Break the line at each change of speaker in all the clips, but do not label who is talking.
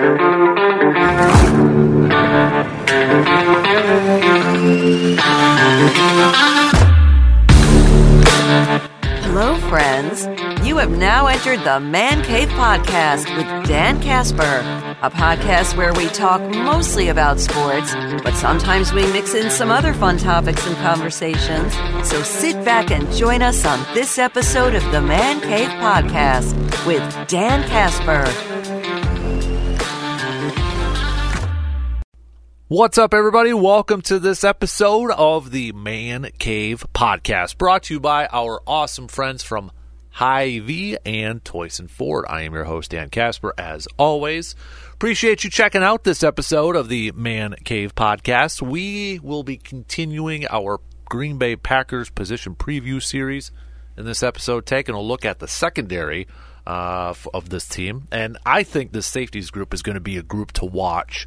Hello, friends. You have now entered the Man Cave Podcast with Dan Casper, a podcast where we talk mostly about sports, but sometimes we mix in some other fun topics and conversations. So sit back and join us on this episode of the Man Cave Podcast with Dan Casper.
What's up, everybody? Welcome to this episode of the Man Cave Podcast, brought to you by our awesome friends from Hy-Vee and Toyson Ford. I am your host, Dan Casper, as always. Appreciate you checking out this episode of the Man Cave Podcast. We will be continuing our Green Bay Packers position preview series in this episode, taking a look at the secondary uh, of this team. And I think this safeties group is going to be a group to watch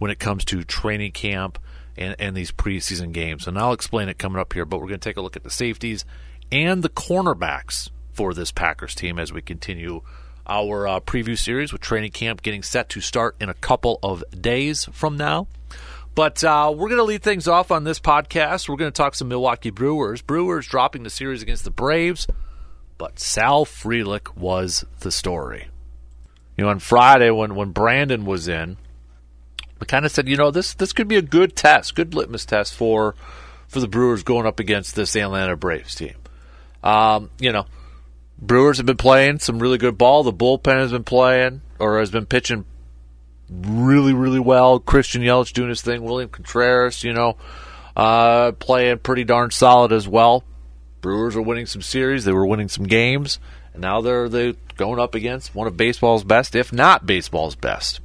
when it comes to training camp and, and these preseason games. And I'll explain it coming up here, but we're going to take a look at the safeties and the cornerbacks for this Packers team as we continue our uh, preview series with training camp getting set to start in a couple of days from now. But uh, we're going to lead things off on this podcast. We're going to talk some Milwaukee Brewers. Brewers dropping the series against the Braves, but Sal Frelick was the story. You know, on Friday when, when Brandon was in, we kind of said, you know, this this could be a good test, good litmus test for for the Brewers going up against this Atlanta Braves team. Um, you know, Brewers have been playing some really good ball. The bullpen has been playing or has been pitching really, really well. Christian Yelich doing his thing. William Contreras, you know, uh, playing pretty darn solid as well. Brewers are winning some series. They were winning some games, and now they're they going up against one of baseball's best, if not baseball's best.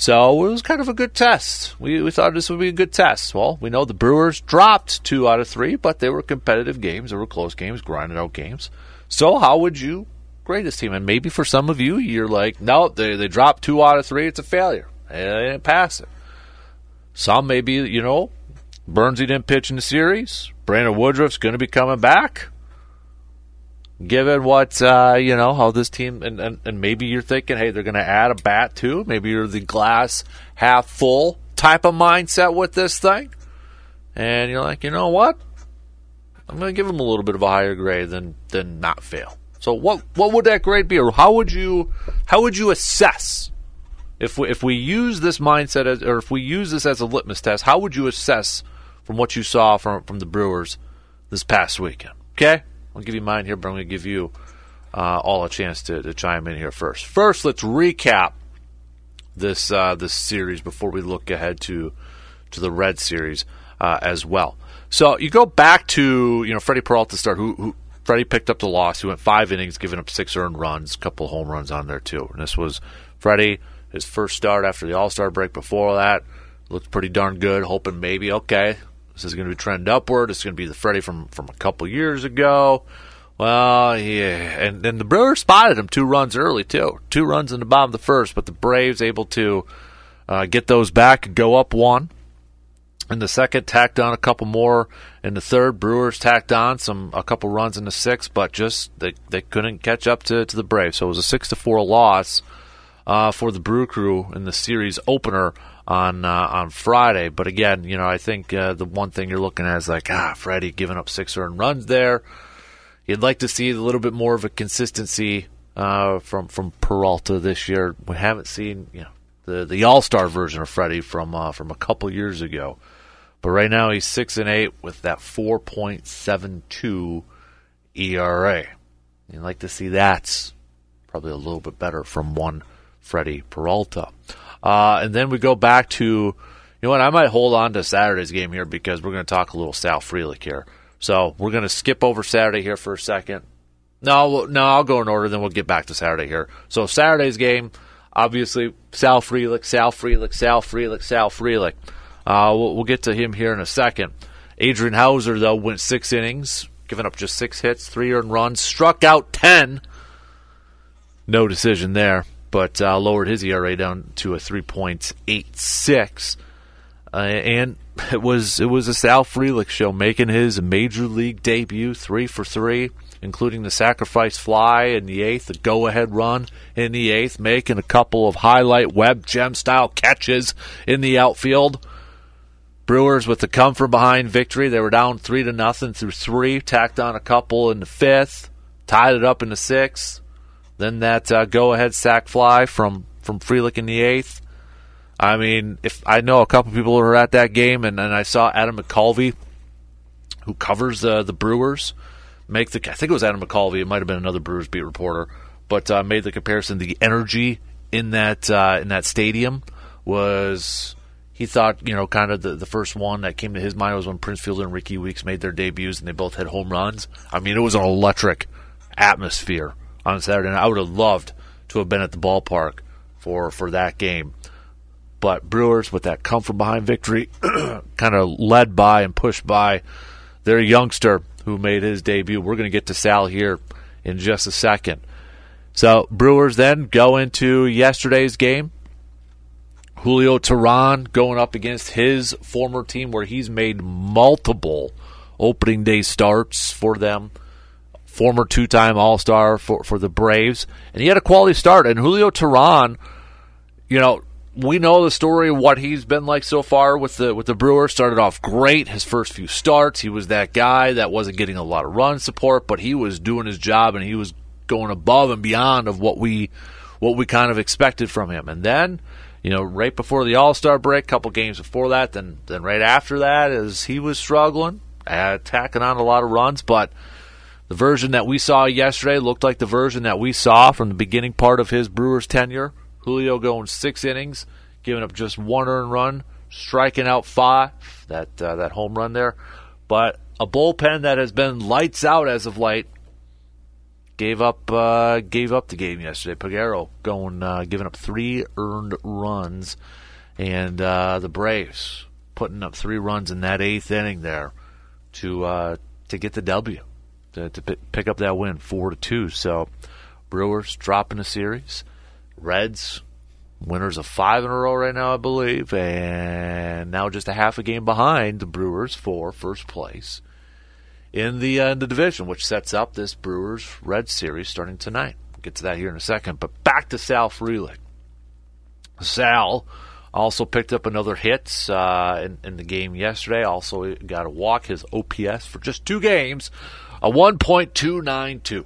So it was kind of a good test. We, we thought this would be a good test. Well, we know the Brewers dropped two out of three, but they were competitive games. They were close games, grinded out games. So how would you grade this team? And maybe for some of you, you're like, no, they, they dropped two out of three. It's a failure. They didn't pass it. Some maybe, you know, Burnsy didn't pitch in the series. Brandon Woodruff's going to be coming back given what uh, you know how this team and, and, and maybe you're thinking hey they're going to add a bat too. Maybe you're the glass half full type of mindset with this thing. And you're like you know what? I'm going to give them a little bit of a higher grade than than not fail. So what what would that grade be? Or how would you how would you assess if we, if we use this mindset as, or if we use this as a litmus test how would you assess from what you saw from from the brewers this past weekend? Okay I'll give you mine here, but I'm going to give you uh, all a chance to, to, chime in here first. First, let's recap this uh, this series before we look ahead to to the Red series uh, as well. So you go back to you know Freddy Peralta start who, who Freddie picked up the loss. He went five innings, giving up six earned runs, a couple home runs on there too. And this was Freddie his first start after the All Star break. Before that, looked pretty darn good. Hoping maybe okay, this is going to be trend upward. It's going to be the Freddie from, from a couple years ago. Well, yeah, and then the Brewers spotted him two runs early too, two runs in the bottom of the first, but the Braves able to uh, get those back go up one. In the second, tacked on a couple more. In the third, Brewers tacked on some a couple runs in the sixth, but just they they couldn't catch up to, to the Braves. So it was a six to four loss uh, for the Brew Crew in the series opener on uh, on Friday. But again, you know, I think uh, the one thing you're looking at is like, ah, Freddie giving up six earned runs there. You'd like to see a little bit more of a consistency uh, from from Peralta this year. We haven't seen you know the the All Star version of Freddie from uh, from a couple years ago. But right now he's six and eight with that four point seven two ERA. You'd like to see that's probably a little bit better from one Freddy Peralta. Uh, and then we go back to, you know what, I might hold on to Saturday's game here because we're going to talk a little Sal Frelick here. So we're going to skip over Saturday here for a second. No, no, I'll go in order, then we'll get back to Saturday here. So Saturday's game, obviously, Sal Frelick, Sal Frelick, Sal Frelick, Sal Frelick. Uh, we'll, we'll get to him here in a second. Adrian Houser, though, went six innings, giving up just six hits, three earned runs, struck out 10. No decision there but uh, lowered his ERA down to a 3.86. Uh, and it was it was a Sal Frelick show, making his major league debut, three for three. including the sacrifice fly in the eighth, the go ahead run in the eighth, making a couple of highlight web gem style catches in the outfield. Brewers with the come from behind victory. They were down three to nothing through three, tacked on a couple in the fifth, tied it up in the sixth. Then that uh, go ahead sac fly from from Frelick in the eighth. I mean, if I know a couple people who were at that game, and, and I saw Adam McCalvy, who covers the the Brewers, make the I think it was Adam McCalvy. It might have been another Brewers beat reporter, but uh, made the comparison. The energy in that uh, in that stadium was he thought you know kind of the, the first one that came to his mind was when Prince Fielder and Rickie Weeks made their debuts and they both had home runs. I mean, it was an electric atmosphere on Saturday. night. I would have loved to have been at the ballpark for for that game. But Brewers, with that come from behind victory, kind of led by and pushed by their youngster who made his debut. We're going to get to Sal here in just a second. So, Brewers then go into yesterday's game. Julio Teheran going up against his former team where he's made multiple opening day starts for them. Former two time All Star for, for the Braves. And he had a quality start. And Julio Teheran, you know, we know the story of what he's been like so far with the with the Brewers. Started off great his first few starts. He was that guy that wasn't getting a lot of run support, but he was doing his job and he was going above and beyond of what we what we kind of expected from him. And then, you know, right before the All Star break, a couple games before that, then then right after that, as he was struggling, attacking on a lot of runs, but the version that we saw yesterday looked like the version that we saw from the beginning part of his Brewers tenure. Julio going six innings, giving up just one earned run, striking out five. That uh, that home run there, but a bullpen that has been lights out as of late. Gave up uh, gave up the game yesterday. Peguero going uh, giving up three earned runs, and uh, the Braves putting up three runs in that eighth inning there to uh, to get the W to, to pick up that win four to two. So Brewers dropping a series. Reds winners of five in a row right now, I believe, and now just a half a game behind the Brewers for first place in the uh, in the division, which sets up this Brewers Red series starting tonight. We'll get to that here in a second. But back to Sal Frelick. Sal also picked up another hit uh, in, in the game yesterday. Also got a walk his OPS for just two games, a 1.292,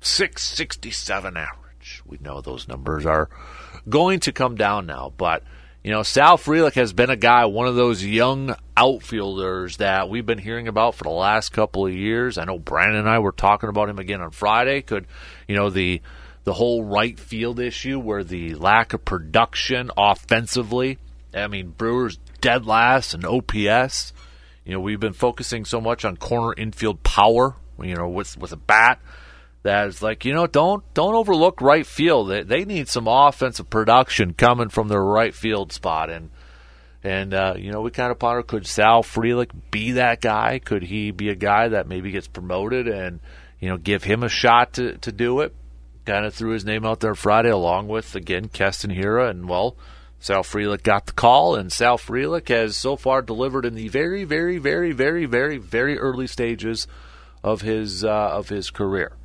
667 average we know those numbers are going to come down now. But, you know, Sal Frelick has been a guy, one of those young outfielders that we've been hearing about for the last couple of years. I know Brandon and I were talking about him again on Friday. Could, you know, the the whole right field issue where the lack of production offensively. I mean, Brewers dead last and OPS. You know, we've been focusing so much on corner infield power, you know, with with a bat that is like you know don't don't overlook right field. They, they need some offensive production coming from their right field spot, and and uh, you know we kind of ponder could Sal Frelick be that guy? Could he be a guy that maybe gets promoted and you know give him a shot to to do it? Kind of threw his name out there Friday along with again Keston Hiura, and well. Sal Frelick got the call, and Sal Frelick has so far delivered in the very, very, very, very, very, very early stages of his uh, of his career.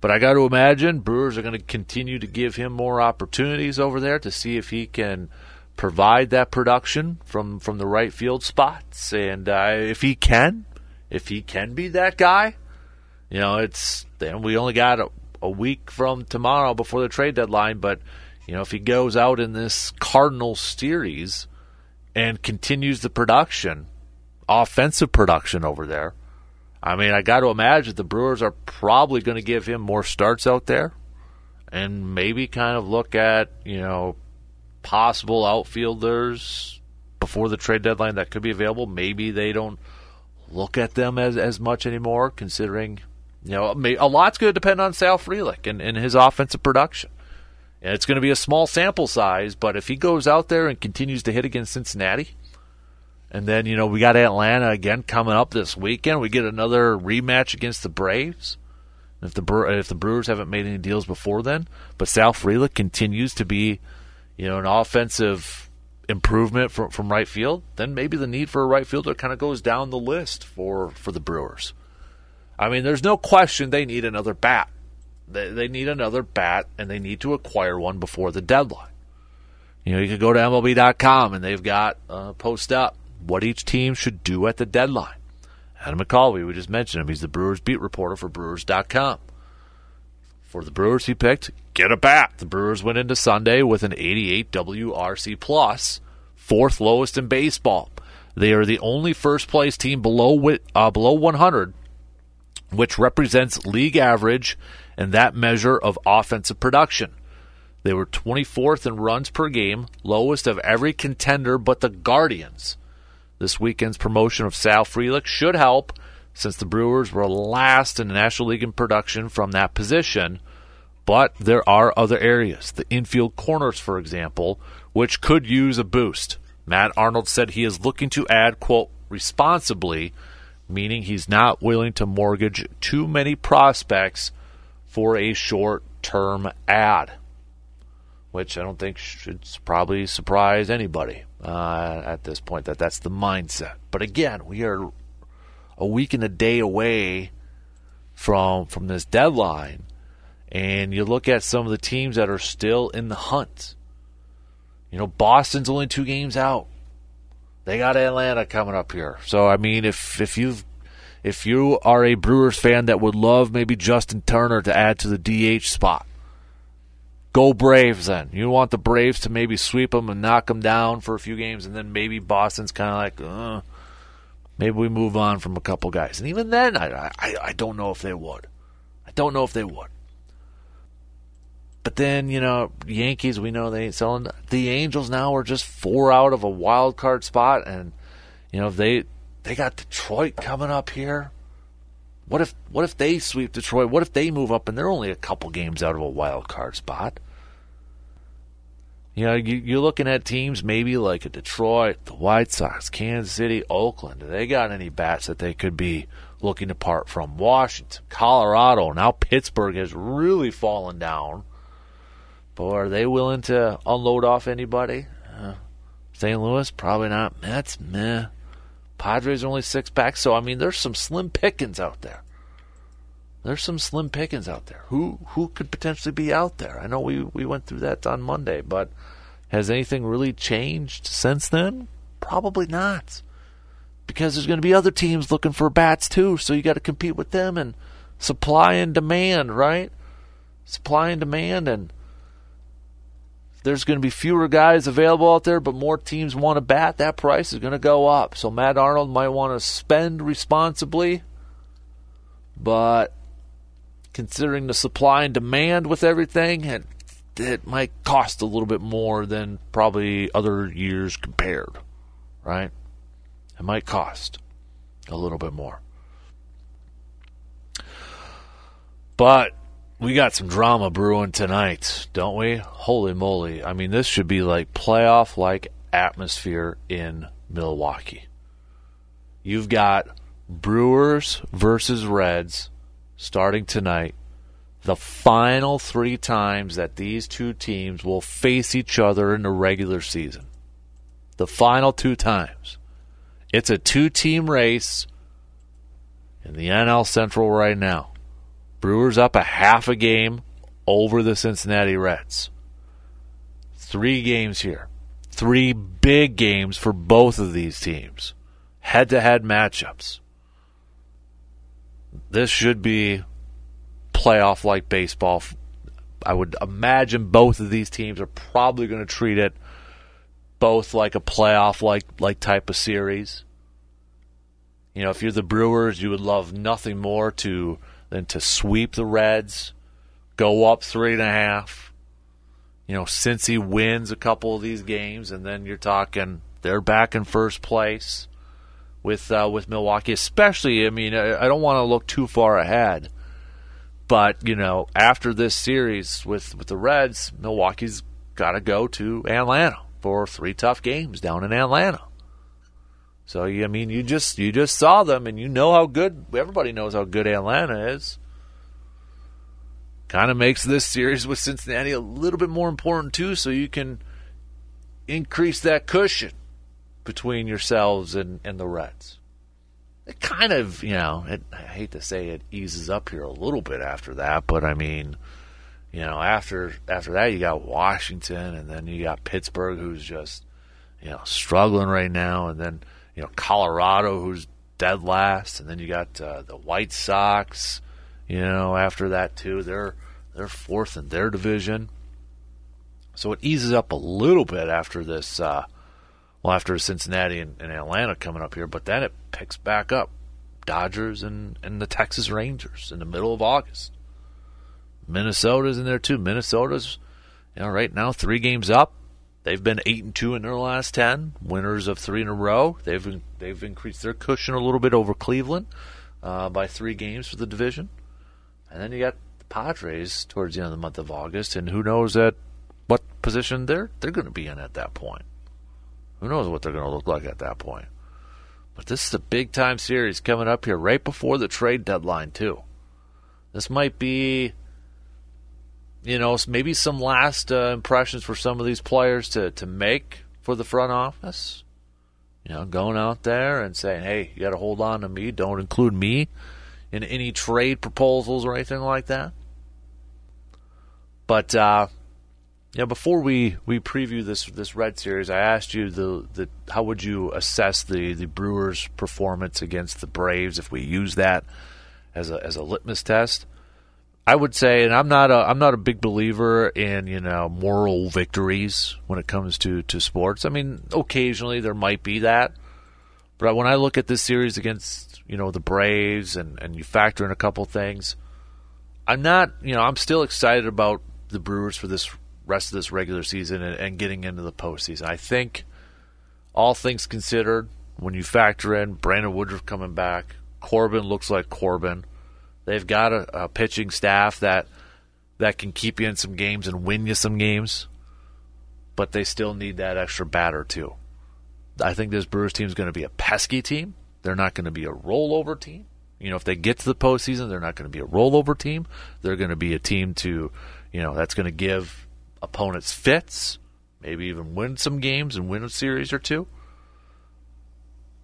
But I got to imagine Brewers are going to continue to give him more opportunities over there to see if he can provide that production from from the right field spots. And uh, if he can, if he can be that guy, you know, it's then we only got a, a week from tomorrow before the trade deadline. But you know, if he goes out in this Cardinal series and continues the production, offensive production over there I mean, I got to imagine the Brewers are probably going to give him more starts out there and maybe kind of look at, you know, possible outfielders before the trade deadline that could be available. Maybe they don't look at them as, as much anymore, considering, you know, a lot's going to depend on Sal Frelick and, and his offensive production. And it's going to be a small sample size, but if he goes out there and continues to hit against Cincinnati, and then, you know, we got Atlanta again coming up this weekend. We get another rematch against the Braves. If the if the Brewers haven't made any deals before then, but Sal Frelick continues to be, you know, an offensive improvement from from right field, then maybe the need for a right fielder kind of goes down the list for for the Brewers. I mean, there's no question they need another bat. They, they need another bat, and they need to acquire one before the deadline. You know, you can go to MLB.com, and they've got uh, post up what each team should do at the deadline. Adam McCalvy, we just mentioned him. He's the Brewers beat reporter for Brewers.com. For the Brewers, he picked get a bat. The Brewers went into Sunday with an 88 WRC plus, fourth lowest in baseball. They are the only first place team below uh, below 100, which represents league average and that measure of offensive production. They were 24th in runs per game, lowest of every contender but the Guardians. This weekend's promotion of Sal Frelick should help, since the Brewers were last in the National League in production from that position. But there are other areas, the infield corners, for example, which could use a boost. Matt Arnold said he is looking to add, quote, responsibly, meaning he's not willing to mortgage too many prospects for a short term ad, which I don't think should probably surprise anybody uh, at this point that that's the mindset. But again, we are a week and a day away from from this deadline, and you look at some of the teams that are still in the hunt. You know, Boston's only two games out. They got Atlanta coming up here. So I mean, if if you've if you are a Brewers fan that would love maybe Justin Turner to add to the DH spot, go Braves then. You want the Braves to maybe sweep them and knock them down for a few games, and then maybe Boston's kind of like, uh, maybe we move on from a couple guys. And even then, I, I, I don't know if they would. I don't know if they would. But then, you know, Yankees, we know they ain't selling. The Angels now are just four out of a wild card spot, and you know if they they got Detroit coming up here. What if what if they sweep Detroit? What if they move up and they're only a couple games out of a wild card spot? You know, you, are looking at teams maybe like a Detroit, the White Sox, Kansas City, Oakland. Do they got any bats that they could be looking to part from? Washington, Colorado. Now Pittsburgh has really fallen down. But are they willing to unload off anybody? Uh, St. Louis, probably not. Mets, meh. Padres are only six packs, so I mean, there's some slim pickings out there. There's some slim pickings out there. Who who could potentially be out there? I know we we went through that on Monday, but has anything really changed since then? Probably not, because there's going to be other teams looking for bats too. So you got to compete with them and supply and demand, right? Supply and demand and there's going to be fewer guys available out there, but more teams want to bat, that price is going to go up. So Matt Arnold might want to spend responsibly, but considering the supply and demand with everything, it, it might cost a little bit more than probably other years compared, right? It might cost a little bit more. But we got some drama brewing tonight, don't we? Holy moly. I mean, this should be like playoff like atmosphere in Milwaukee. You've got Brewers versus Reds starting tonight. The final three times that these two teams will face each other in the regular season. The final two times. It's a two team race in the NL Central right now. Brewers up a half a game over the Cincinnati Reds. Three games here. Three big games for both of these teams. Head to head matchups. This should be playoff like baseball. I would imagine both of these teams are probably going to treat it both like a playoff like like type of series. You know, if you're the Brewers, you would love nothing more to than to sweep the Reds, go up three and a half. You know, since he wins a couple of these games, and then you're talking they're back in first place with uh, with Milwaukee. Especially, I mean, I, I don't want to look too far ahead, but you know, after this series with with the Reds, Milwaukee's got to go to Atlanta for three tough games down in Atlanta. So I mean, you just you just saw them, and you know how good. Everybody knows how good Atlanta is. Kind of makes this series with Cincinnati a little bit more important too, so you can increase that cushion between yourselves and, and the Reds. it kind of, you know, it, I hate to say it eases up here a little bit after that, but I mean, you know, after after that you got Washington, and then you got Pittsburgh, who's just, you know, struggling right now, and then you know Colorado, who's dead last, and then you got uh, the White Sox, you know, after that too, they're they're fourth in their division, so it eases up a little bit after this. Uh, well, after Cincinnati and, and, Atlanta coming up here, but then it picks back up. Dodgers and, and the Texas Rangers in the middle of August. Minnesota's in there too. Minnesota's, you know, right now three games up. They've been eight and two in their last ten, winners of three in a row. They've they've increased their cushion a little bit over Cleveland uh, by three games for the division, and then you got the Padres towards the end of the month of August, and who knows at what position they're they're going to be in at that point. Who knows what they're going to look like at that point? But this is a big time series coming up here right before the trade deadline, too. This might be, you know, maybe some last uh, impressions for some of these players to, to make for the front office. You know, going out there and saying, hey, you got to hold on to me. Don't include me in any trade proposals or anything like that. But, uh, know, before we, we preview this this red series, I asked you the, the how would you assess the, the Brewers' performance against the Braves if we use that as a as a litmus test. I would say, and I'm not a I'm not a big believer in you know moral victories when it comes to to sports. I mean, occasionally there might be that, but when I look at this series against you know the Braves and and you factor in a couple things, I'm not you know I'm still excited about the Brewers for this rest of this regular season and, and getting into the postseason. I think, all things considered, when you factor in Brandon Woodruff coming back, Corbin looks like Corbin. They've got a, a pitching staff that that can keep you in some games and win you some games, but they still need that extra batter too. I think this Brewers team is going to be a pesky team. They're not going to be a rollover team. You know, if they get to the postseason, they're not going to be a rollover team. They're going to be a team to, you know, that's going to give opponents' fits, maybe even win some games and win a series or two.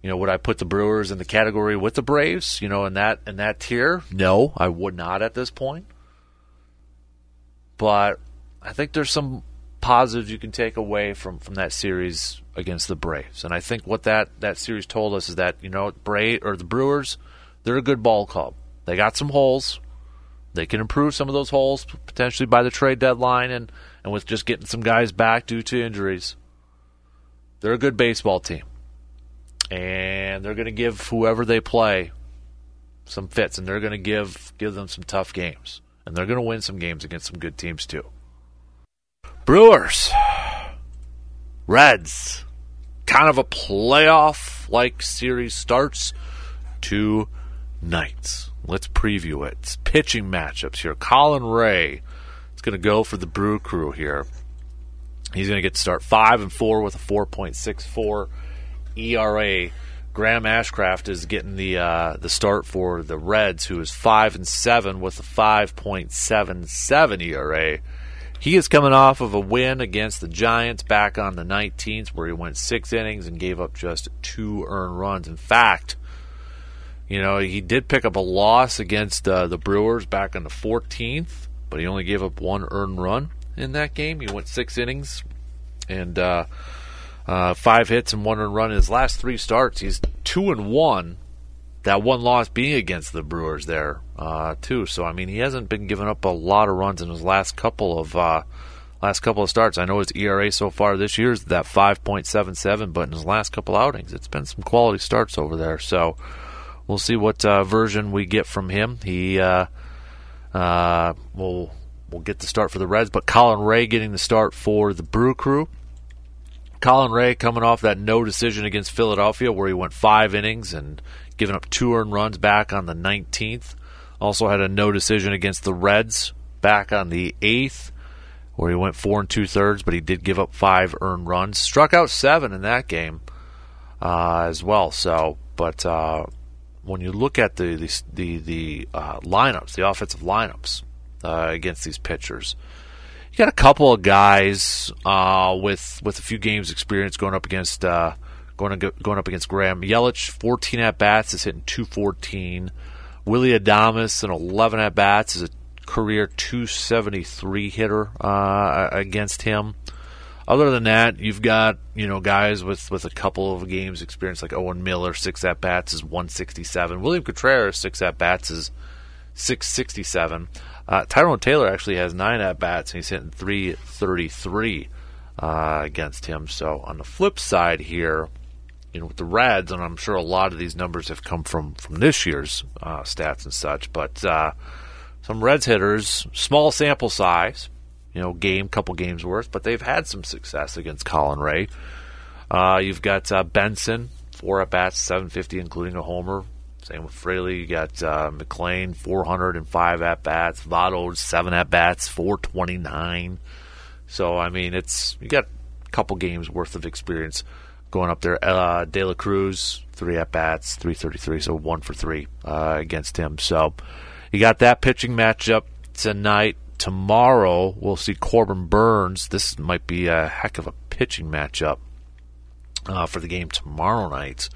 You know, would I put the Brewers in the category with the Braves? You know, in that in that tier? No, I would not at this point. But I think there's some positives you can take away from, from that series against the Braves. And I think what that, that series told us is that, you know, Bray or the Brewers, they're a good ball club. They got some holes. They can improve some of those holes potentially by the trade deadline and and with just getting some guys back due to injuries, they're a good baseball team. And they're going to give whoever they play some fits, and they're going to give give them some tough games, and they're going to win some games against some good teams too. Brewers, Reds, kind of a playoff like series starts tonight. Let's preview it. It's pitching matchups here. Colin Rea it's going to go for the Brew Crew here. He's going to get to start five and four with a 4.64 ERA. Graham Ashcraft is getting the uh, the start for the Reds, who is five and seven with a 5.77 ERA. He is coming off of a win against the Giants back on the 19th, where he went six innings and gave up just two earned runs. In fact, you know he did pick up a loss against uh, the Brewers back on the 14th, but he only gave up one earned run in that game. He went six innings and uh, uh, five hits and one run in his last three starts. He's two and one. That one loss being against the Brewers there uh, too. So I mean, he hasn't been giving up a lot of runs in his last couple of uh, last couple of starts. I know his ERA so far this year is that 5.77, but in his last couple outings, it's been some quality starts over there. So we'll see what uh, version we get from him. He uh, uh, we'll we'll get the start for the Reds, but Colin Rea getting the start for the Brew Crew. Colin Rea coming off that no decision against Philadelphia, where he went five innings and giving up two earned runs back on the 19th. Also had a no decision against the Reds back on the 8th, where he went four and two thirds, but he did give up five earned runs. Struck out seven in that game uh, as well. So, but uh, when you look at the the the, the uh, lineups, the offensive lineups uh, against these pitchers, you got a couple of guys uh, with with a few games experience going up against uh, going to going up against Graham Yelich. 14 at bats is hitting 214. Willy Adames and 11 at bats is a career 273 hitter uh, against him. Other than that, you've got you know guys with, with a couple of games experience like Owen Miller, six at bats is 167. William Contreras, six at bats is 667. Uh, Tyrone Taylor actually has nine at bats and he's hitting 333 uh, against him. So on the flip side here, you know, with the Reds, and I'm sure a lot of these numbers have come from from this year's uh, stats and such, but uh, some Reds hitters, small sample size, you know, game, couple games worth, but they've had some success against Colin Rea. Uh, you've got uh, Benson, four at bats, 750, including a homer. Same with Fraley. You got uh, McLain, 405 at bats. Votto, seven at bats, 429. So I mean, it's you got a couple games worth of experience going up there. Uh, De La Cruz, three at bats, 333, so one for three uh, against him. So you got that pitching matchup tonight. Tomorrow we'll see Corbin Burnes. This might be a heck of a pitching matchup uh, for the game tomorrow night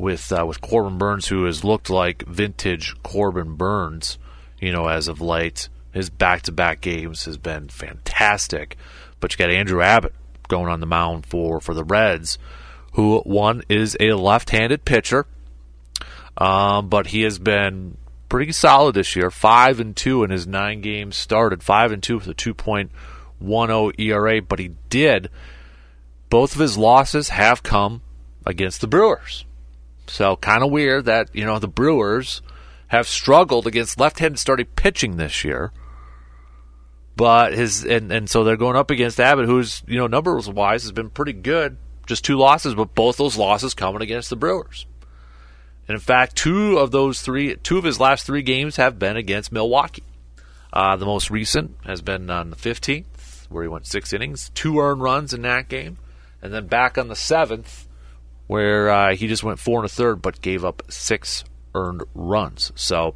with uh, with Corbin Burnes, who has looked like vintage Corbin Burnes, you know, as of late. His back to back games has been fantastic. But you got Andrew Abbott going on the mound for, for the Reds, who one is a left handed pitcher. Um, but he has been pretty solid this year. Five and two in his nine games started. Five and two with a two point one zero ERA. But he did. Both of his losses have come against the Brewers. So kind of weird that you know the Brewers have struggled against left-handed starting pitching this year. But his and, and so they're going up against Abbott, who's you know numbers wise has been pretty good. Just two losses, but both those losses coming against the Brewers. And in fact, two of those three, two of his last three games have been against Milwaukee. Uh, the most recent has been on the 15th, where he went six innings, two earned runs in that game, and then back on the seventh, where uh, he just went four and a third, but gave up six earned runs. So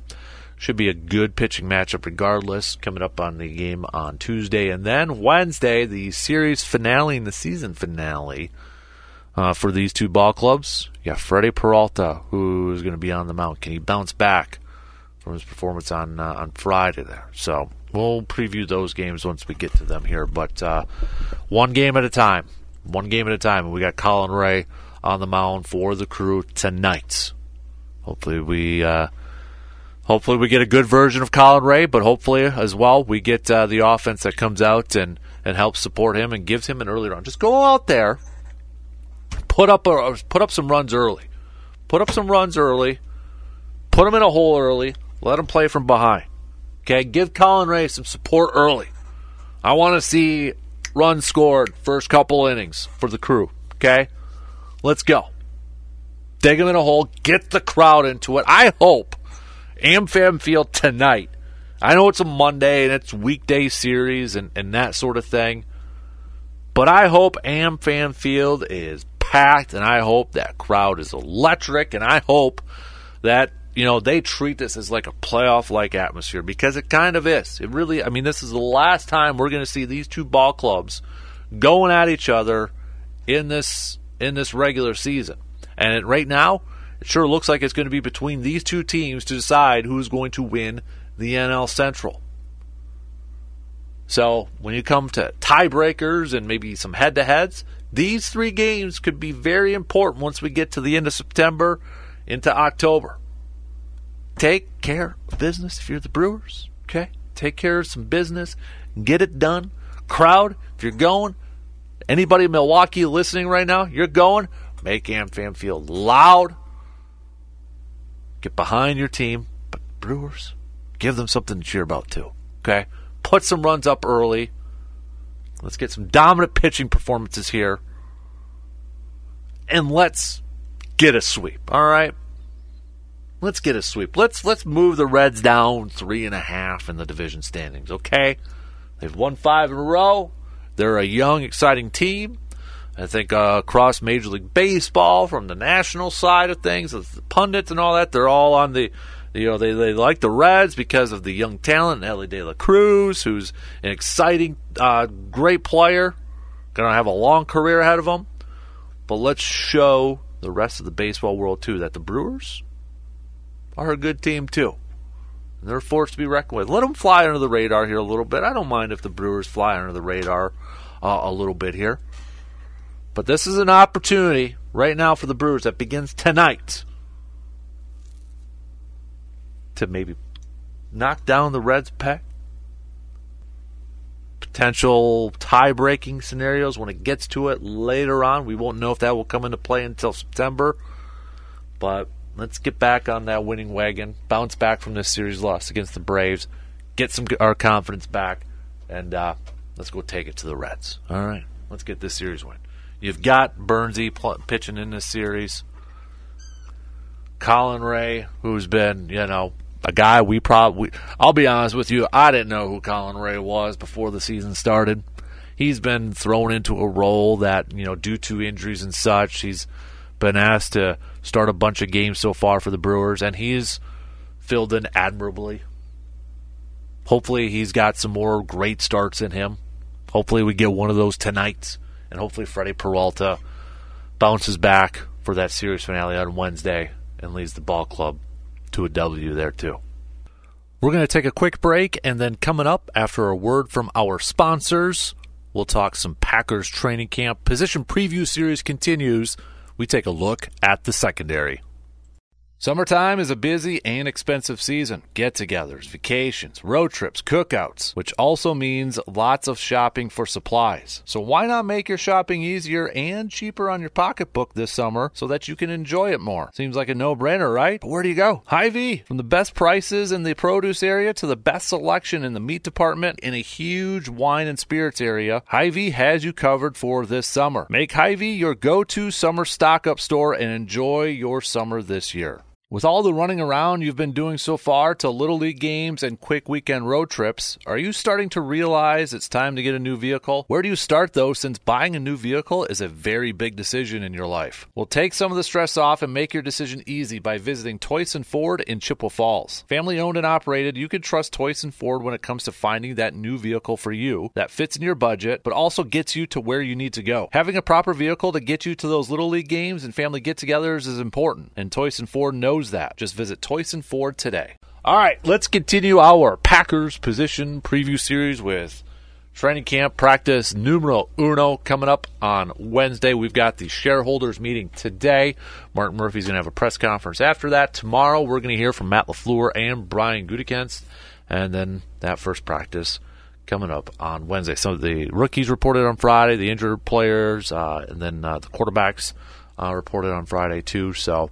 should be a good pitching matchup regardless. Coming up on the game on Tuesday. And then Wednesday, the series finale and the season finale uh, for these two ball clubs. Yeah, Freddy Peralta, who is going to be on the mound. Can he bounce back from his performance on uh, on Friday there? So we'll preview those games once we get to them here. But uh, one game at a time. One game at a time. And we got Colin Rea on the mound for the crew tonight. Hopefully we uh, hopefully we get a good version of Colin Rea, but hopefully as well we get uh, the offense that comes out and and helps support him and gives him an early run. Just go out there, put up a, put up some runs early, put up some runs early, put him in a hole early, let him play from behind. Okay, give Colin Rea some support early. I want to see runs scored first couple innings for the crew. Okay, let's go. Dig them in a hole, get the crowd into it. I hope AmFam Field tonight. I know it's a Monday and it's weekday series and, and that sort of thing. But I hope AmFam Field is packed and I hope that crowd is electric and I hope that you know they treat this as like a playoff like atmosphere because it kind of is. It really I mean this is the last time we're going to see these two ball clubs going at each other in this in this regular season. And it, right now, it sure looks like it's going to be between these two teams to decide who's going to win the NL Central. So when you come to tiebreakers and maybe some head to heads, these three games could be very important once we get to the end of September into October. Take care of business if you're the Brewers, okay? Take care of some business, get it done. Crowd, if you're going, anybody in Milwaukee listening right now, you're going, make AmFam feel loud, Get behind your team, but Brewers, give them something to cheer about too. Okay? Put some runs up early. Let's get some dominant pitching performances here. And let's get a sweep. All right? Let's get a sweep. Let's let's move the Reds down three and a half in the division standings, okay? They've won five in a row. They're a young, exciting team. I think uh, across Major League Baseball, from the national side of things, the pundits and all that, they're all on the, you know, they, they like the Reds because of the young talent, Elly De La Cruz, who's an exciting, uh, great player, going to have a long career ahead of him. but let's show the rest of the baseball world too that the Brewers are a good team too. They're forced to be reckoned with. Let them fly under the radar here a little bit. I don't mind if the Brewers fly under the radar uh, a little bit here. But this is an opportunity right now for the Brewers that begins tonight to maybe knock down the Reds' peg. Potential tie breaking scenarios when it gets to it later on. We won't know if that will come into play until September. But let's get back on that winning wagon, bounce back from this series loss against the Braves, get some our confidence back, and uh, let's go take it to the Reds. All right, let's get this series win. You've got Bernsey pl- pitching in this series. Colin Rea, who's been, you know, a guy we probably, I'll be honest with you, I didn't know who Colin Rea was before the season started. He's been thrown into a role that, you know, due to injuries and such, he's been asked to start a bunch of games so far for the Brewers, and he's filled in admirably. Hopefully, he's got some more great starts in him. Hopefully, we get one of those tonight, and hopefully, Freddy Peralta bounces back for that series finale on Wednesday and leads the ball club to a W there, too. We're going to take a quick break, and then coming up after a word from our sponsors, we'll talk some Packers training camp. Position preview series continues. We take a look at the secondary. Summertime is a busy and expensive season. Get togethers, vacations, road trips, cookouts, which also means lots of shopping for supplies. So, why not make your shopping easier and cheaper on your pocketbook this summer so that you can enjoy it more? Seems like a no brainer, right? But where do you go? Hy-Vee. From the best prices in the produce area to the best selection in the meat department in a huge wine and spirits area, Hy-Vee has you covered for this summer. Make Hy-Vee your go to summer stock up store and enjoy your summer this year. With all the running around you've been doing so far to Little League games and quick weekend road trips, are you starting to realize it's time to get a new vehicle? Where do you start though, since buying a new vehicle is a very big decision in your life? Well, take some of the stress off and make your decision easy by visiting Toyson Ford in Chippewa Falls. Family owned and operated, you can trust Toyson Ford when it comes to finding that new vehicle for you that fits in your budget, but also gets you to where you need to go. Having a proper vehicle to get you to those Little League games and family get togethers is important, and Toyson Ford knows that. Just visit Toyson Ford today. All right, let's continue our Packers position preview series with training camp practice numero uno coming up on Wednesday. We've got the shareholders meeting today. Mark Murphy's going to have a press conference after that. Tomorrow, we're going to hear from Matt LaFleur and Brian Gutekunst, and then that first practice coming up on Wednesday. Some of the rookies reported on Friday, the injured players, uh, and then uh, the quarterbacks uh, reported on Friday too. So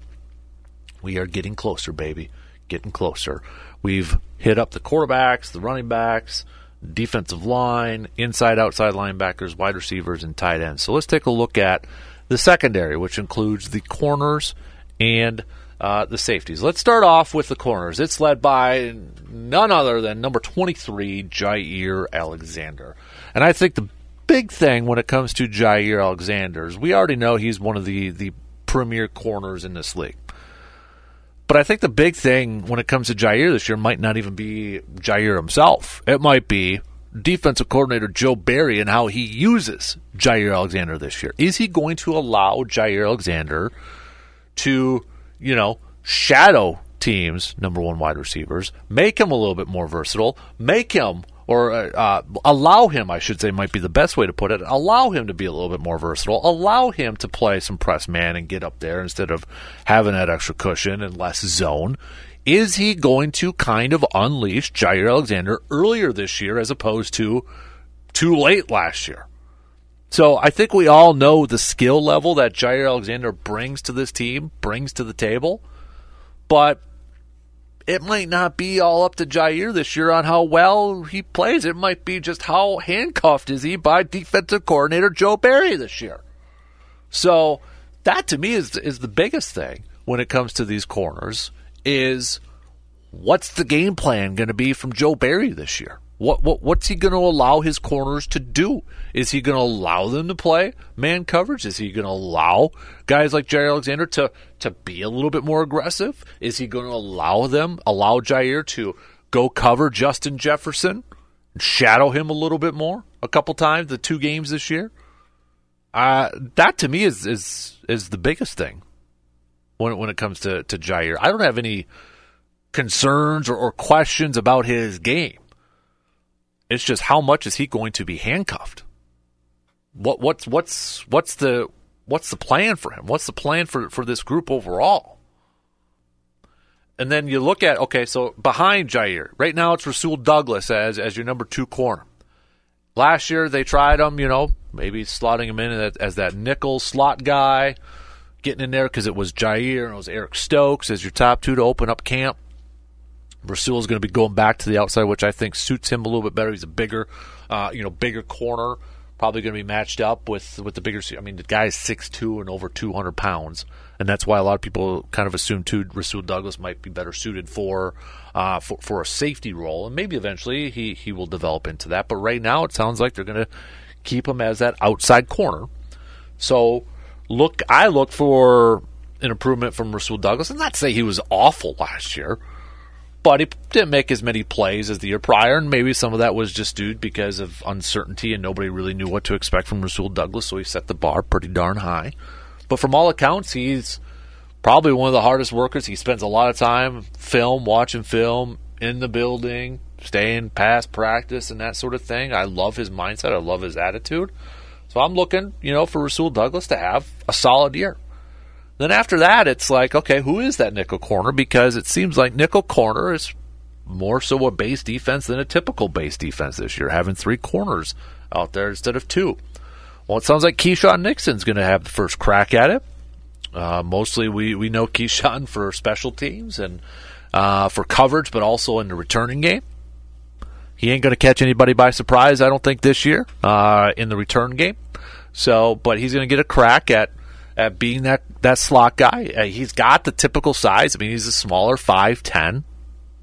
we are getting closer, baby. Getting closer. We've hit up the quarterbacks, the running backs, defensive line, inside, outside linebackers, wide receivers, and tight ends. So let's take a look at the secondary, which includes the corners and uh, the safeties. Let's start off with the corners. It's led by none other than number 23, Jaire Alexander. And I think the big thing when it comes to Jaire Alexander is we already know he's one of the, the premier corners in this league. But I think the big thing when it comes to Jaire this year might not even be Jaire himself. It might be defensive coordinator Joe Barry and how he uses Jaire Alexander this year. Is he going to allow Jaire Alexander to, you know, shadow teams, number one wide receivers, make him a little bit more versatile, make him or uh, allow him, I should say, might be the best way to put it. Allow him to be a little bit more versatile. Allow him to play some press man and get up there instead of having that extra cushion and less zone. Is he going to kind of unleash Jaire Alexander earlier this year as opposed to too late last year? So I think we all know the skill level that Jaire Alexander brings to this team, brings to the table, but it might not be all up to Jaire this year on how well he plays. It might be just how handcuffed is he by defensive coordinator Joe Barry this year. So that to me is is the biggest thing when it comes to these corners is what's the game plan going to be from Joe Barry this year? What, what what's he going to allow his corners to do? Is he going to allow them to play man coverage? Is he going to allow guys like Jaire Alexander to to be a little bit more aggressive? Is he going to allow them allow Jaire to go cover Justin Jefferson, shadow him a little bit more a couple times the two games this year? Uh, that to me is is is the biggest thing when when it comes to to Jaire. I don't have any concerns or, or questions about his game. It's just how much is he going to be handcuffed? What what's what's what's the what's the plan for him? What's the plan for for this group overall? And then you look at okay, so behind Jaire, right now it's Rasul Douglas as as your number two corner. Last year they tried him, you know, maybe slotting him in as, as that nickel slot guy, getting in there because it was Jaire and it was Eric Stokes as your top two to open up camp. Rasul is going to be going back to the outside, which I think suits him a little bit better. He's a bigger, uh, you know, bigger corner. Probably going to be matched up with with the bigger. I mean, the guy's six two and over two hundred pounds, and that's why a lot of people kind of assume too Rasul Douglas might be better suited for, uh, for for a safety role, and maybe eventually he he will develop into that. But right now, it sounds like they're going to keep him as that outside corner. So look, I look for an improvement from Rasul Douglas, and not say he was awful last year but he didn't make as many plays as the year prior, and maybe some of that was just due because of uncertainty and nobody really knew what to expect from Rasul Douglas, so he set the bar pretty darn high. But from all accounts, he's probably one of the hardest workers. He spends a lot of time film, watching film, in the building, staying past practice and that sort of thing. I love his mindset. I love his attitude. So I'm looking, you know, for Rasul Douglas to have a solid year. Then after that, it's like, okay, who is that nickel corner? Because it seems like nickel corner is more so a base defense than a typical base defense this year, having three corners out there instead of two. Well, it sounds like Keisean Nixon's going to have the first crack at it. Uh, mostly, we, we know Keisean for special teams and uh, for coverage, but also in the returning game. He ain't going to catch anybody by surprise, I don't think, this year uh, in the return game. So, but he's going to get a crack at at being that that slot guy. Uh, he's got the typical size. I mean, he's a smaller five ten,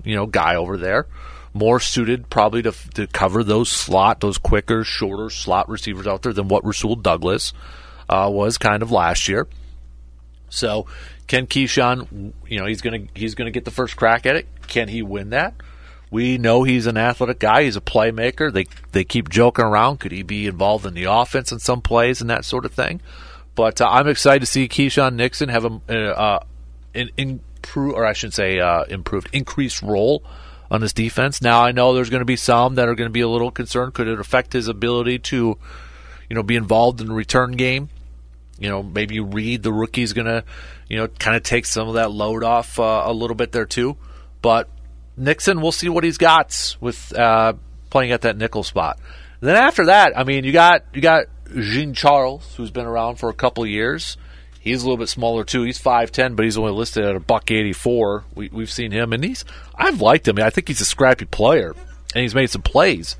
you know, guy over there, more suited probably to to cover those slot, those quicker, shorter slot receivers out there than what Rasul Douglas uh, was kind of last year. So, can Keisean, you know, he's gonna he's gonna get the first crack at it. Can he win that? We know he's an athletic guy. He's a playmaker. They they keep joking around. Could he be involved in the offense in some plays and that sort of thing? But uh, I'm excited to see Keisean Nixon have a, uh, an improve, or I should say, uh, improved, increased role on this defense. Now I know there's going to be some that are going to be a little concerned. Could it affect his ability to, you know, be involved in the return game? You know, maybe Reed, the rookie, is going to, you know, kind of take some of that load off uh, a little bit there too. But Nixon, we'll see what he's got with uh, playing at that nickel spot. And then after that, I mean, you got you got Jean Charles, who's been around for a couple years. He's a little bit smaller too. He's five ten, but he's only listed at a buck eighty four. We, we've seen him, and he's I've liked him. I think he's a scrappy player, and he's made some plays.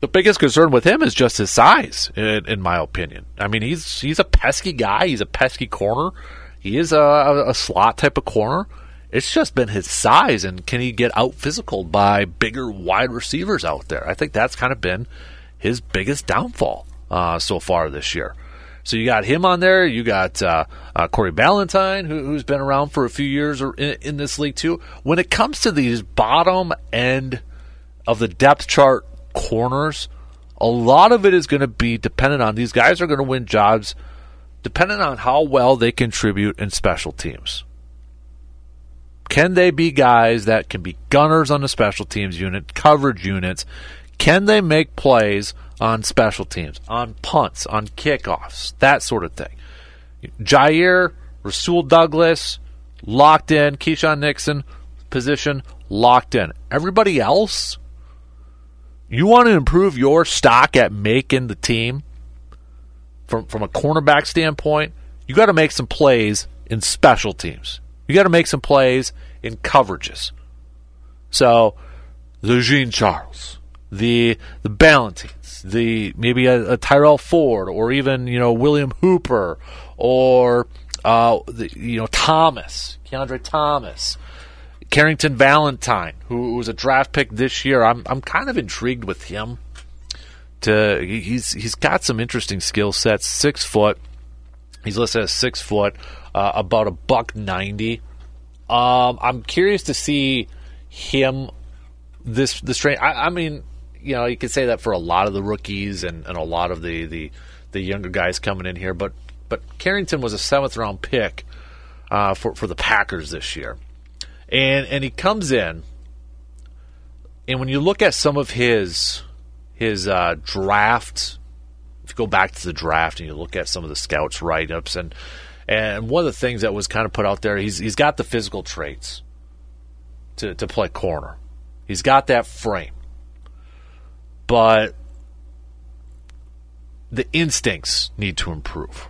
The biggest concern with him is just his size, in, in my opinion. I mean, he's he's a pesky guy. He's a pesky corner. He is a, a slot type of corner. It's just been his size, and can he get out physical by bigger wide receivers out there? I think that's kind of been his biggest downfall uh, so far this year. So you got him on there. You got uh, uh, Corey Ballentine, who, has been around for a few years in, in, this league too. When it comes to these bottom end of the depth chart corners, a lot of it is going to be dependent on these guys are going to win jobs depending on how well they contribute in special teams. Can they be guys that can be gunners on the special teams unit, coverage units? Can they make plays on special teams, on punts, on kickoffs, that sort of thing? Jaire, Rasul Douglas, locked in. Keisean Nixon, position, locked in. Everybody else, you want to improve your stock at making the team from, from a cornerback standpoint, you got to make some plays in special teams. You got to make some plays in coverages. So, the Jean Charles, the the Ballentines, the maybe a, a, Tyrell Ford, or even you know William Hooper, or uh, the, you know Thomas, Kiondre Thomas, Carrington Valentine, who was a draft pick this year. I'm I'm kind of intrigued with him. To he's he's got some interesting skill sets. Six foot. He's listed as six foot, uh, about a buck ninety. Um, I'm curious to see him this this train. I, I mean, you know, you could say that for a lot of the rookies and, and a lot of the, the the younger guys coming in here. But but Carrington was a seventh round pick uh, for for the Packers this year, and and he comes in, and when you look at some of his his uh, draft, if you go back to the draft and you look at some of the scouts write ups and and one of the things that was kind of put out there, he's he's got the physical traits to to play corner. He's got that frame. But the instincts need to improve.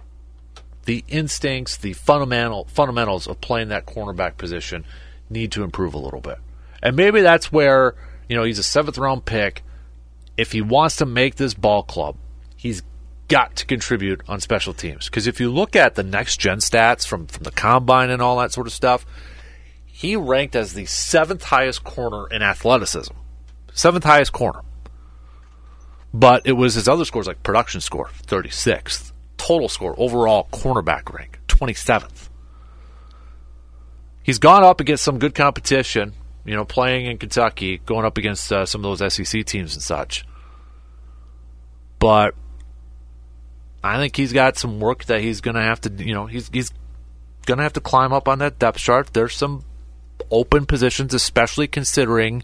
The instincts, the fundamental fundamentals of playing that cornerback position need to improve a little bit. And maybe that's where, you know, he's a seventh round pick. If he wants to make this ball club, he's got to contribute on special teams. Because if you look at the next gen stats from, from the combine and all that sort of stuff, he ranked as the seventh highest corner in athleticism. Seventh highest corner. But it was his other scores like production score, 36th. Total score, overall cornerback rank, 27th. He's gone up against some good competition, you know, playing in Kentucky, going up against uh, some of those SEC teams and such. But I think he's got some work that he's going to have to, you know, he's he's going to have to climb up on that depth chart. There's some open positions, especially considering,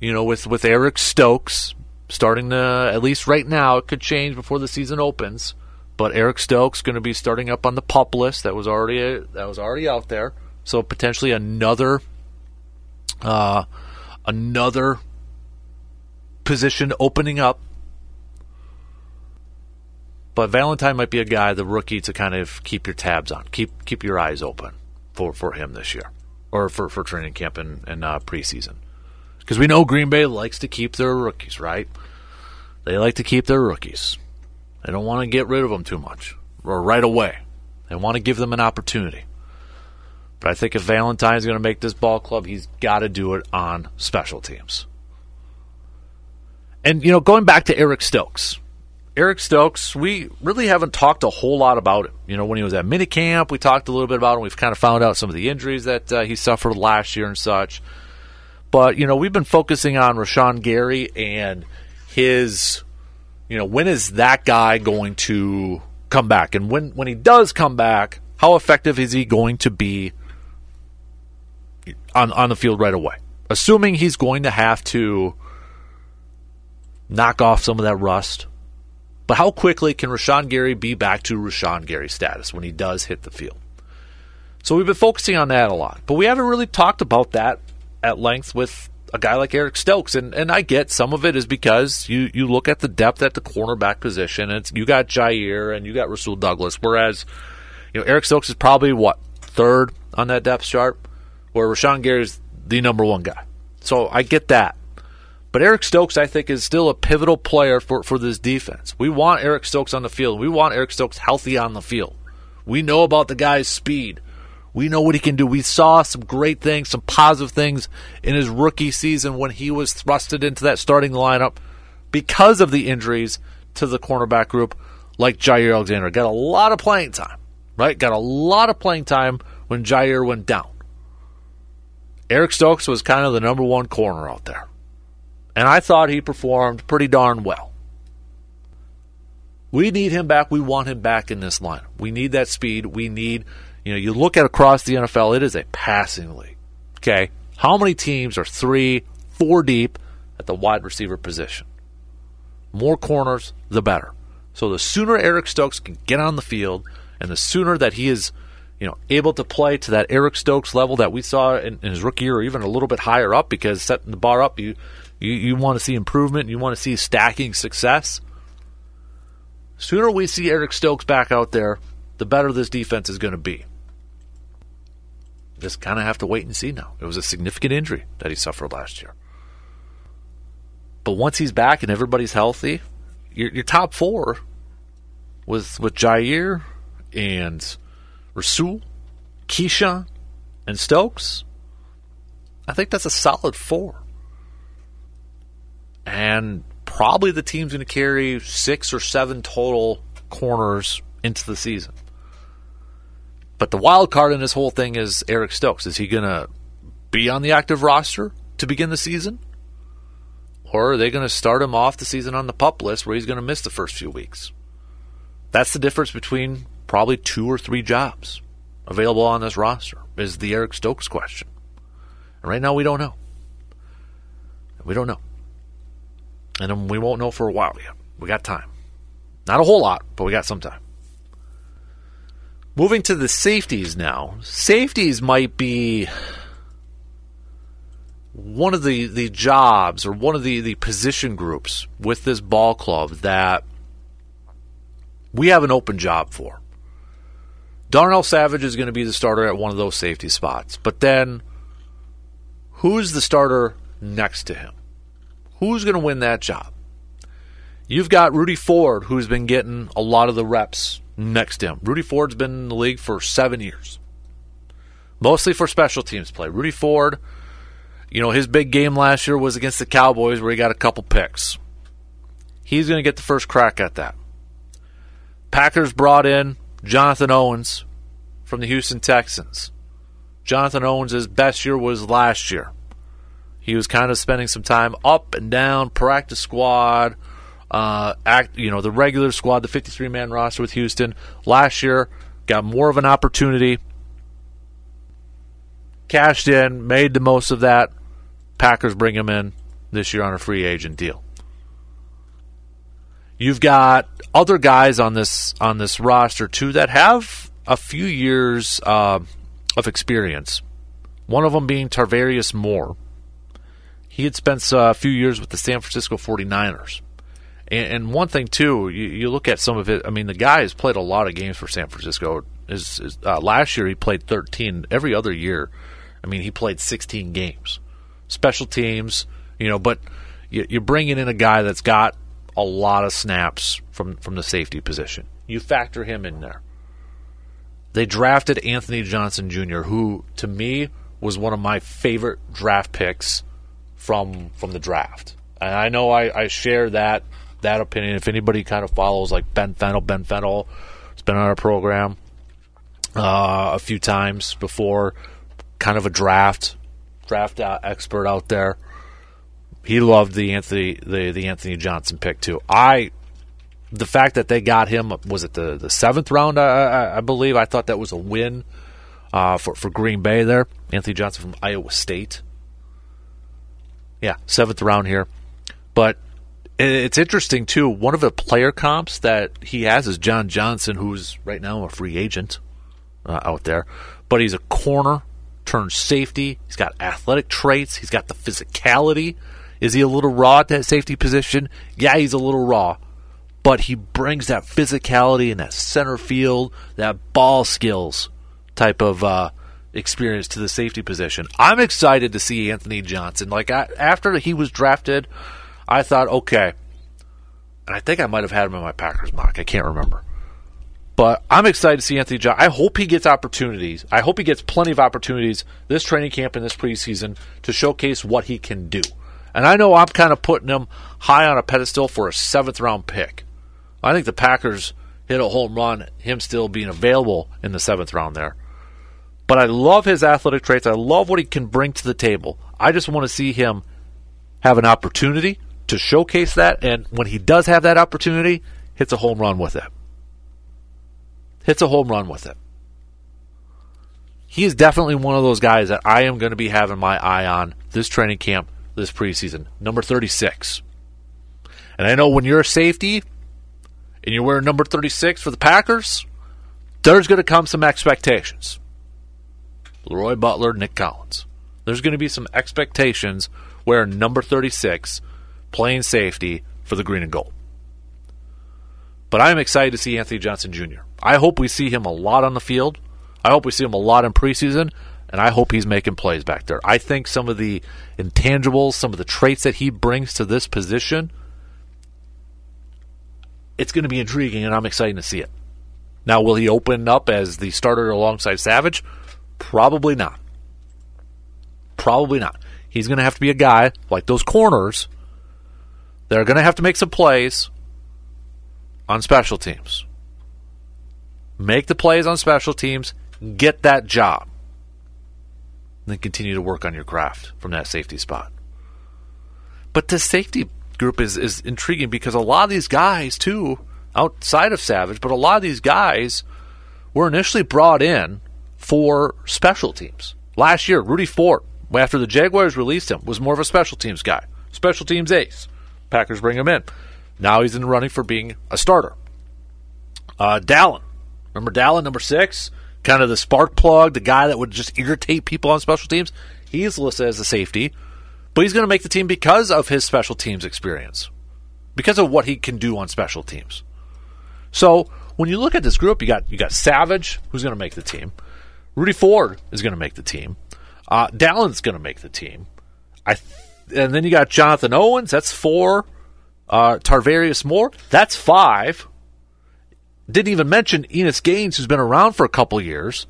you know, with with Eric Stokes starting to at least right now it could change before the season opens. But Eric Stokes going to be starting up on the pup list that was already that was already out there. So potentially another uh, another position opening up. But Valentine might be a guy, the rookie, to kind of keep your tabs on, keep keep your eyes open for, for him this year, or for, for training camp and, and uh, preseason. Because we know Green Bay likes to keep their rookies, right? They like to keep their rookies. They don't want to get rid of them too much or right away. They want to give them an opportunity. But I think if Valentine's going to make this ball club, he's got to do it on special teams. And, you know, going back to Eric Stokes, Eric Stokes, we really haven't talked a whole lot about him. You know, when he was at minicamp, we talked a little bit about him. We've kind of found out some of the injuries that uh, he suffered last year and such. But, you know, we've been focusing on Rashan Gary and his, you know, when is that guy going to come back? And when, when he does come back, how effective is he going to be on, on the field right away? Assuming he's going to have to knock off some of that rust. But how quickly can Rashan Gary be back to Rashan Gary status when he does hit the field? So we've been focusing on that a lot. But we haven't really talked about that at length with a guy like Eric Stokes. And, and I get some of it is because you, you look at the depth at the cornerback position, and you got Jaire and you got Rasul Douglas, whereas you know Eric Stokes is probably what third on that depth chart, where Rashan Gary is the number one guy. So I get that. But Eric Stokes, I think, is still a pivotal player for, for this defense. We want Eric Stokes on the field. We want Eric Stokes healthy on the field. We know about the guy's speed. We know what he can do. We saw some great things, some positive things in his rookie season when he was thrusted into that starting lineup because of the injuries to the cornerback group, like Jaire Alexander. Got a lot of playing time, right? Got a lot of playing time when Jaire went down. Eric Stokes was kind of the number one corner out there. And I thought he performed pretty darn well. We need him back. We want him back in this line. We need that speed. We need you know, you look at across the NFL, it is a passing league. Okay. How many teams are three, four deep at the wide receiver position? More corners, the better. So the sooner Eric Stokes can get on the field, and the sooner that he is, you know, able to play to that Eric Stokes level that we saw in, in his rookie year, or even a little bit higher up, because setting the bar up, you you, you want to see improvement, you want to see stacking success. Sooner we see Eric Stokes back out there, the better this defense is going to be just kind of have to wait and see now. It was a significant injury that he suffered last year. But once he's back and everybody's healthy, your, your top four with with Jaire and Rasul, Keisean, and Stokes, I think that's a solid four. And probably the team's going to carry six or seven total corners into the season. But the wild card in this whole thing is Eric Stokes. Is he going to be on the active roster to begin the season? Or are they going to start him off the season on the pup list where he's going to miss the first few weeks? That's the difference between probably two or three jobs available on this roster is the Eric Stokes question. And right now we don't know. We don't know. And we won't know for a while yet. We got time. Not a whole lot, but we got some time. Moving to the safeties now. Safeties might be one of the, the jobs or one of the, the position groups with this ball club that we have an open job for. Darnell Savage is going to be the starter at one of those safety spots. But then, who's the starter next to him? Who's going to win that job? You've got Rudy Ford, who's been getting a lot of the reps next to him. Rudy Ford's been in the league for seven years, mostly for special teams play. Rudy Ford, you know, his big game last year was against the Cowboys where he got a couple picks. He's going to get the first crack at that. Packers brought in Jonathan Owens from the Houston Texans. Jonathan Owens' best year was last year. He was kind of spending some time up and down, practice squad, uh, act, you know, the regular squad, the 53 man roster with Houston. Last year, got more of an opportunity, cashed in, made the most of that. Packers bring him in this year on a free agent deal. You've got other guys on this on this roster too that have a few years uh, of experience. One of them being Tarvarius Moore. He had spent a few years with the San Francisco 49ers. And, and one thing too, you, you, look at some of it. I mean, the guy has played a lot of games for San Francisco. Is, is uh, last year he played 13. Every other year, I mean, he played 16 games. Special teams, you know, but you, you're bringing in a guy that's got a lot of snaps from, from the safety position. You factor him in there. They drafted Anthony Johnson Jr., who to me was one of my favorite draft picks from from the draft. And I know I, I share that that opinion. If anybody kind of follows like Ben Fennell, Ben Fennell has been on our program uh, a few times before, kind of a draft draft uh, expert out there he loved the Anthony the the Anthony Johnson pick too. I the fact that they got him was it the the seventh round I, I, I believe I thought that was a win uh, for for Green Bay there. Anthony Johnson from Iowa State. Yeah, seventh round here, but it's interesting too. One of the player comps that he has is John Johnson, who's right now a free agent uh, out there, but he's a corner turned safety. He's got athletic traits. He's got the physicality. Is he a little raw at that safety position? Yeah, he's a little raw. But he brings that physicality and that center field, that ball skills type of uh, experience to the safety position. I'm excited to see Anthony Johnson. Like I, after he was drafted, I thought, okay, and I think I might have had him in my Packers mock. I can't remember. But I'm excited to see Anthony Johnson. I hope he gets opportunities. I hope he gets plenty of opportunities this training camp and this preseason to showcase what he can do. And I know I'm kind of putting him high on a pedestal for a seventh round pick. I think the Packers hit a home run, him still being available in the seventh round there. But I love his athletic traits. I love what he can bring to the table. I just want to see him have an opportunity to showcase that. And when he does have that opportunity, hits a home run with it. Hits a home run with it. He is definitely one of those guys that I am going to be having my eye on this training camp this preseason, number 36. And I know when you're a safety and you're wearing number 36 for the Packers, there's going to come some expectations. Leroy Butler, Nick Collins. There's going to be some expectations wearing number 36, playing safety for the green and gold. But I'm excited to see Anthony Johnson Jr. I hope we see him a lot on the field. I hope we see him a lot in preseason and I hope he's making plays back there. I think some of the intangibles, some of the traits that he brings to this position, it's going to be intriguing, and I'm excited to see it. Now, will he open up as the starter alongside Savage? Probably not. Probably not. He's going to have to be a guy like those corners that are going to have to make some plays on special teams. Make the plays on special teams, get that job then continue to work on your craft from that safety spot. But the safety group is, is intriguing because a lot of these guys, too, outside of Savage, but a lot of these guys were initially brought in for special teams. Last year, Rudy Ford, after the Jaguars released him, was more of a special teams guy, special teams ace. Packers bring him in. Now he's in the running for being a starter. Uh, Dallin, remember Dallin, number six, kind of the spark plug, the guy that would just irritate people on special teams. He's listed as a safety, but he's going to make the team because of his special teams experience, because of what he can do on special teams. So when you look at this group, you got you got Savage, who's going to make the team. Rudy Ford is going to make the team. Uh, Dallin's going to make the team. I, and then you got Jonathan Owens. That's four. Uh, Tarvarius Moore. That's five. Didn't even mention Innis Gaines, who's been around for a couple years.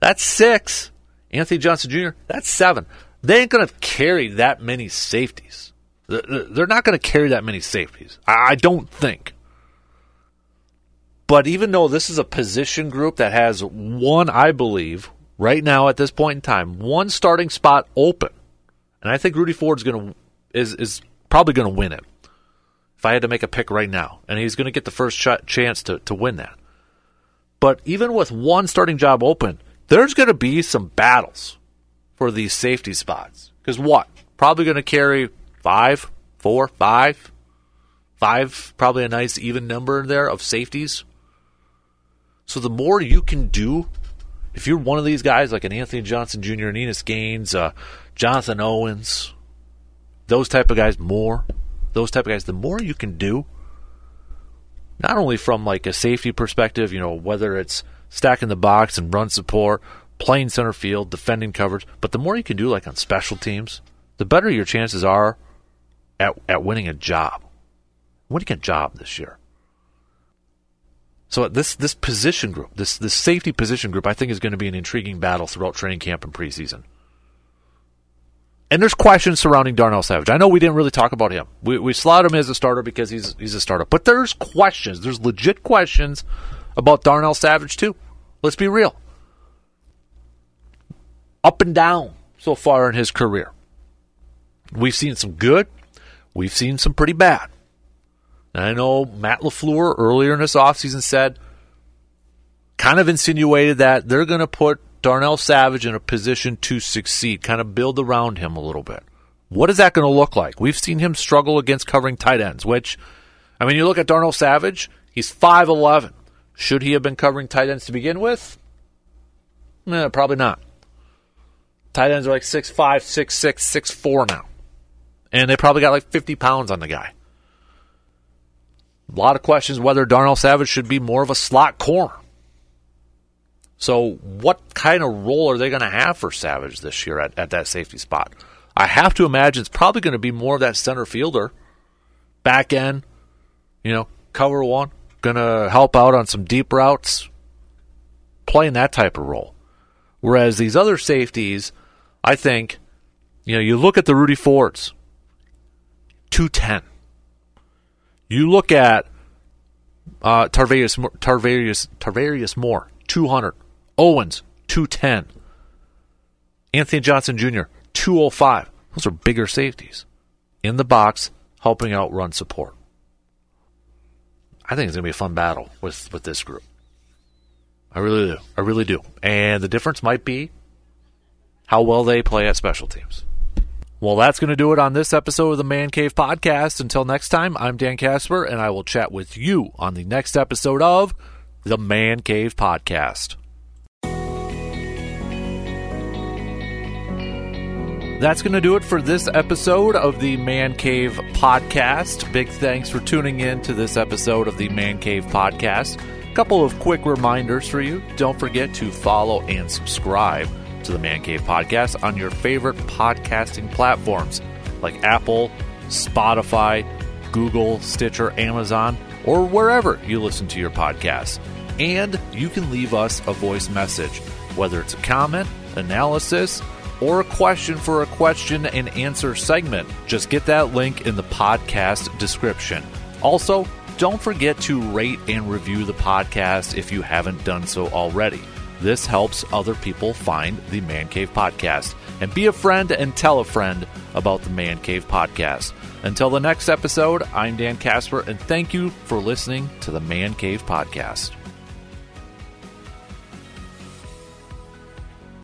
That's six. Anthony Johnson Jr. That's seven. They ain't going to carry that many safeties. They're not going to carry that many safeties. I don't think. But even though this is a position group that has one, I believe, right now at this point in time, one starting spot open, and I think Rudy Ford's going to is is probably going to win it. If I had to make a pick right now, and he's going to get the first shot, chance to to win that. But even with one starting job open, there's going to be some battles for these safety spots. Because what? Probably going to carry five, four, five, five. Probably a nice even number there of safeties. So the more you can do, if you're one of these guys like an Anthony Johnson Jr. and Innis Gaines, uh, Jonathan Owens, those type of guys, more, those type of guys, the more you can do, not only from like a safety perspective, you know, whether it's stacking the box and run support, playing center field, defending coverage, but the more you can do like on special teams, the better your chances are at, at winning a job. Winning a job this year. So this this position group, this this safety position group, I think is going to be an intriguing battle throughout training camp and preseason. And there's questions surrounding Darnell Savage. I know we didn't really talk about him. We we slot him as a starter because he's he's a starter. But there's questions. There's legit questions about Darnell Savage too. Let's be real. Up and down so far in his career. We've seen some good. We've seen some pretty bad. And I know Matt LaFleur earlier in this offseason said, kind of insinuated that they're going to put Darnell Savage in a position to succeed, kind of build around him a little bit. What is that going to look like? We've seen him struggle against covering tight ends, which, I mean, you look at Darnell Savage, he's 5'11. Should he have been covering tight ends to begin with? Eh, probably not. Tight ends are like 6'5, 6'6, 6'4 now. And they probably got like 50 pounds on the guy. A lot of questions whether Darnell Savage should be more of a slot corner. So, what kind of role are they going to have for Savage this year at, at that safety spot? I have to imagine it's probably going to be more of that center fielder, back end, you know, cover one, going to help out on some deep routes, playing that type of role. Whereas these other safeties, I think, you know, you look at the Rudy Fords, 210. You look at uh, Tarvarius, Tarvarius, Tarvarius Moore, 200. Owens, 210. Anthony Johnson Jr., 205. Those are bigger safeties in the box, helping out run support. I think it's going to be a fun battle with, with this group. I really do. I really do. And the difference might be how well they play at special teams. Well, that's going to do it on this episode of the Man Cave Podcast. Until next time, I'm Dan Casper, and I will chat with you on the next episode of the Man Cave Podcast. That's going to do it for this episode of the Man Cave Podcast. Big thanks for tuning in to this episode of the Man Cave Podcast. A couple of quick reminders for you. Don't forget to follow and subscribe to the Man Cave Podcast on your favorite podcasting platforms like Apple, Spotify, Google, Stitcher, Amazon, or wherever you listen to your podcasts. And you can leave us a voice message, whether it's a comment, analysis, or a question for a question and answer segment. Just get that link in the podcast description. Also, don't forget to rate and review the podcast if you haven't done so already. This helps other people find the Man Cave Podcast. And be a friend and tell a friend about the Man Cave Podcast. Until the next episode, I'm Dan Casper, and thank you for listening to the Man Cave Podcast.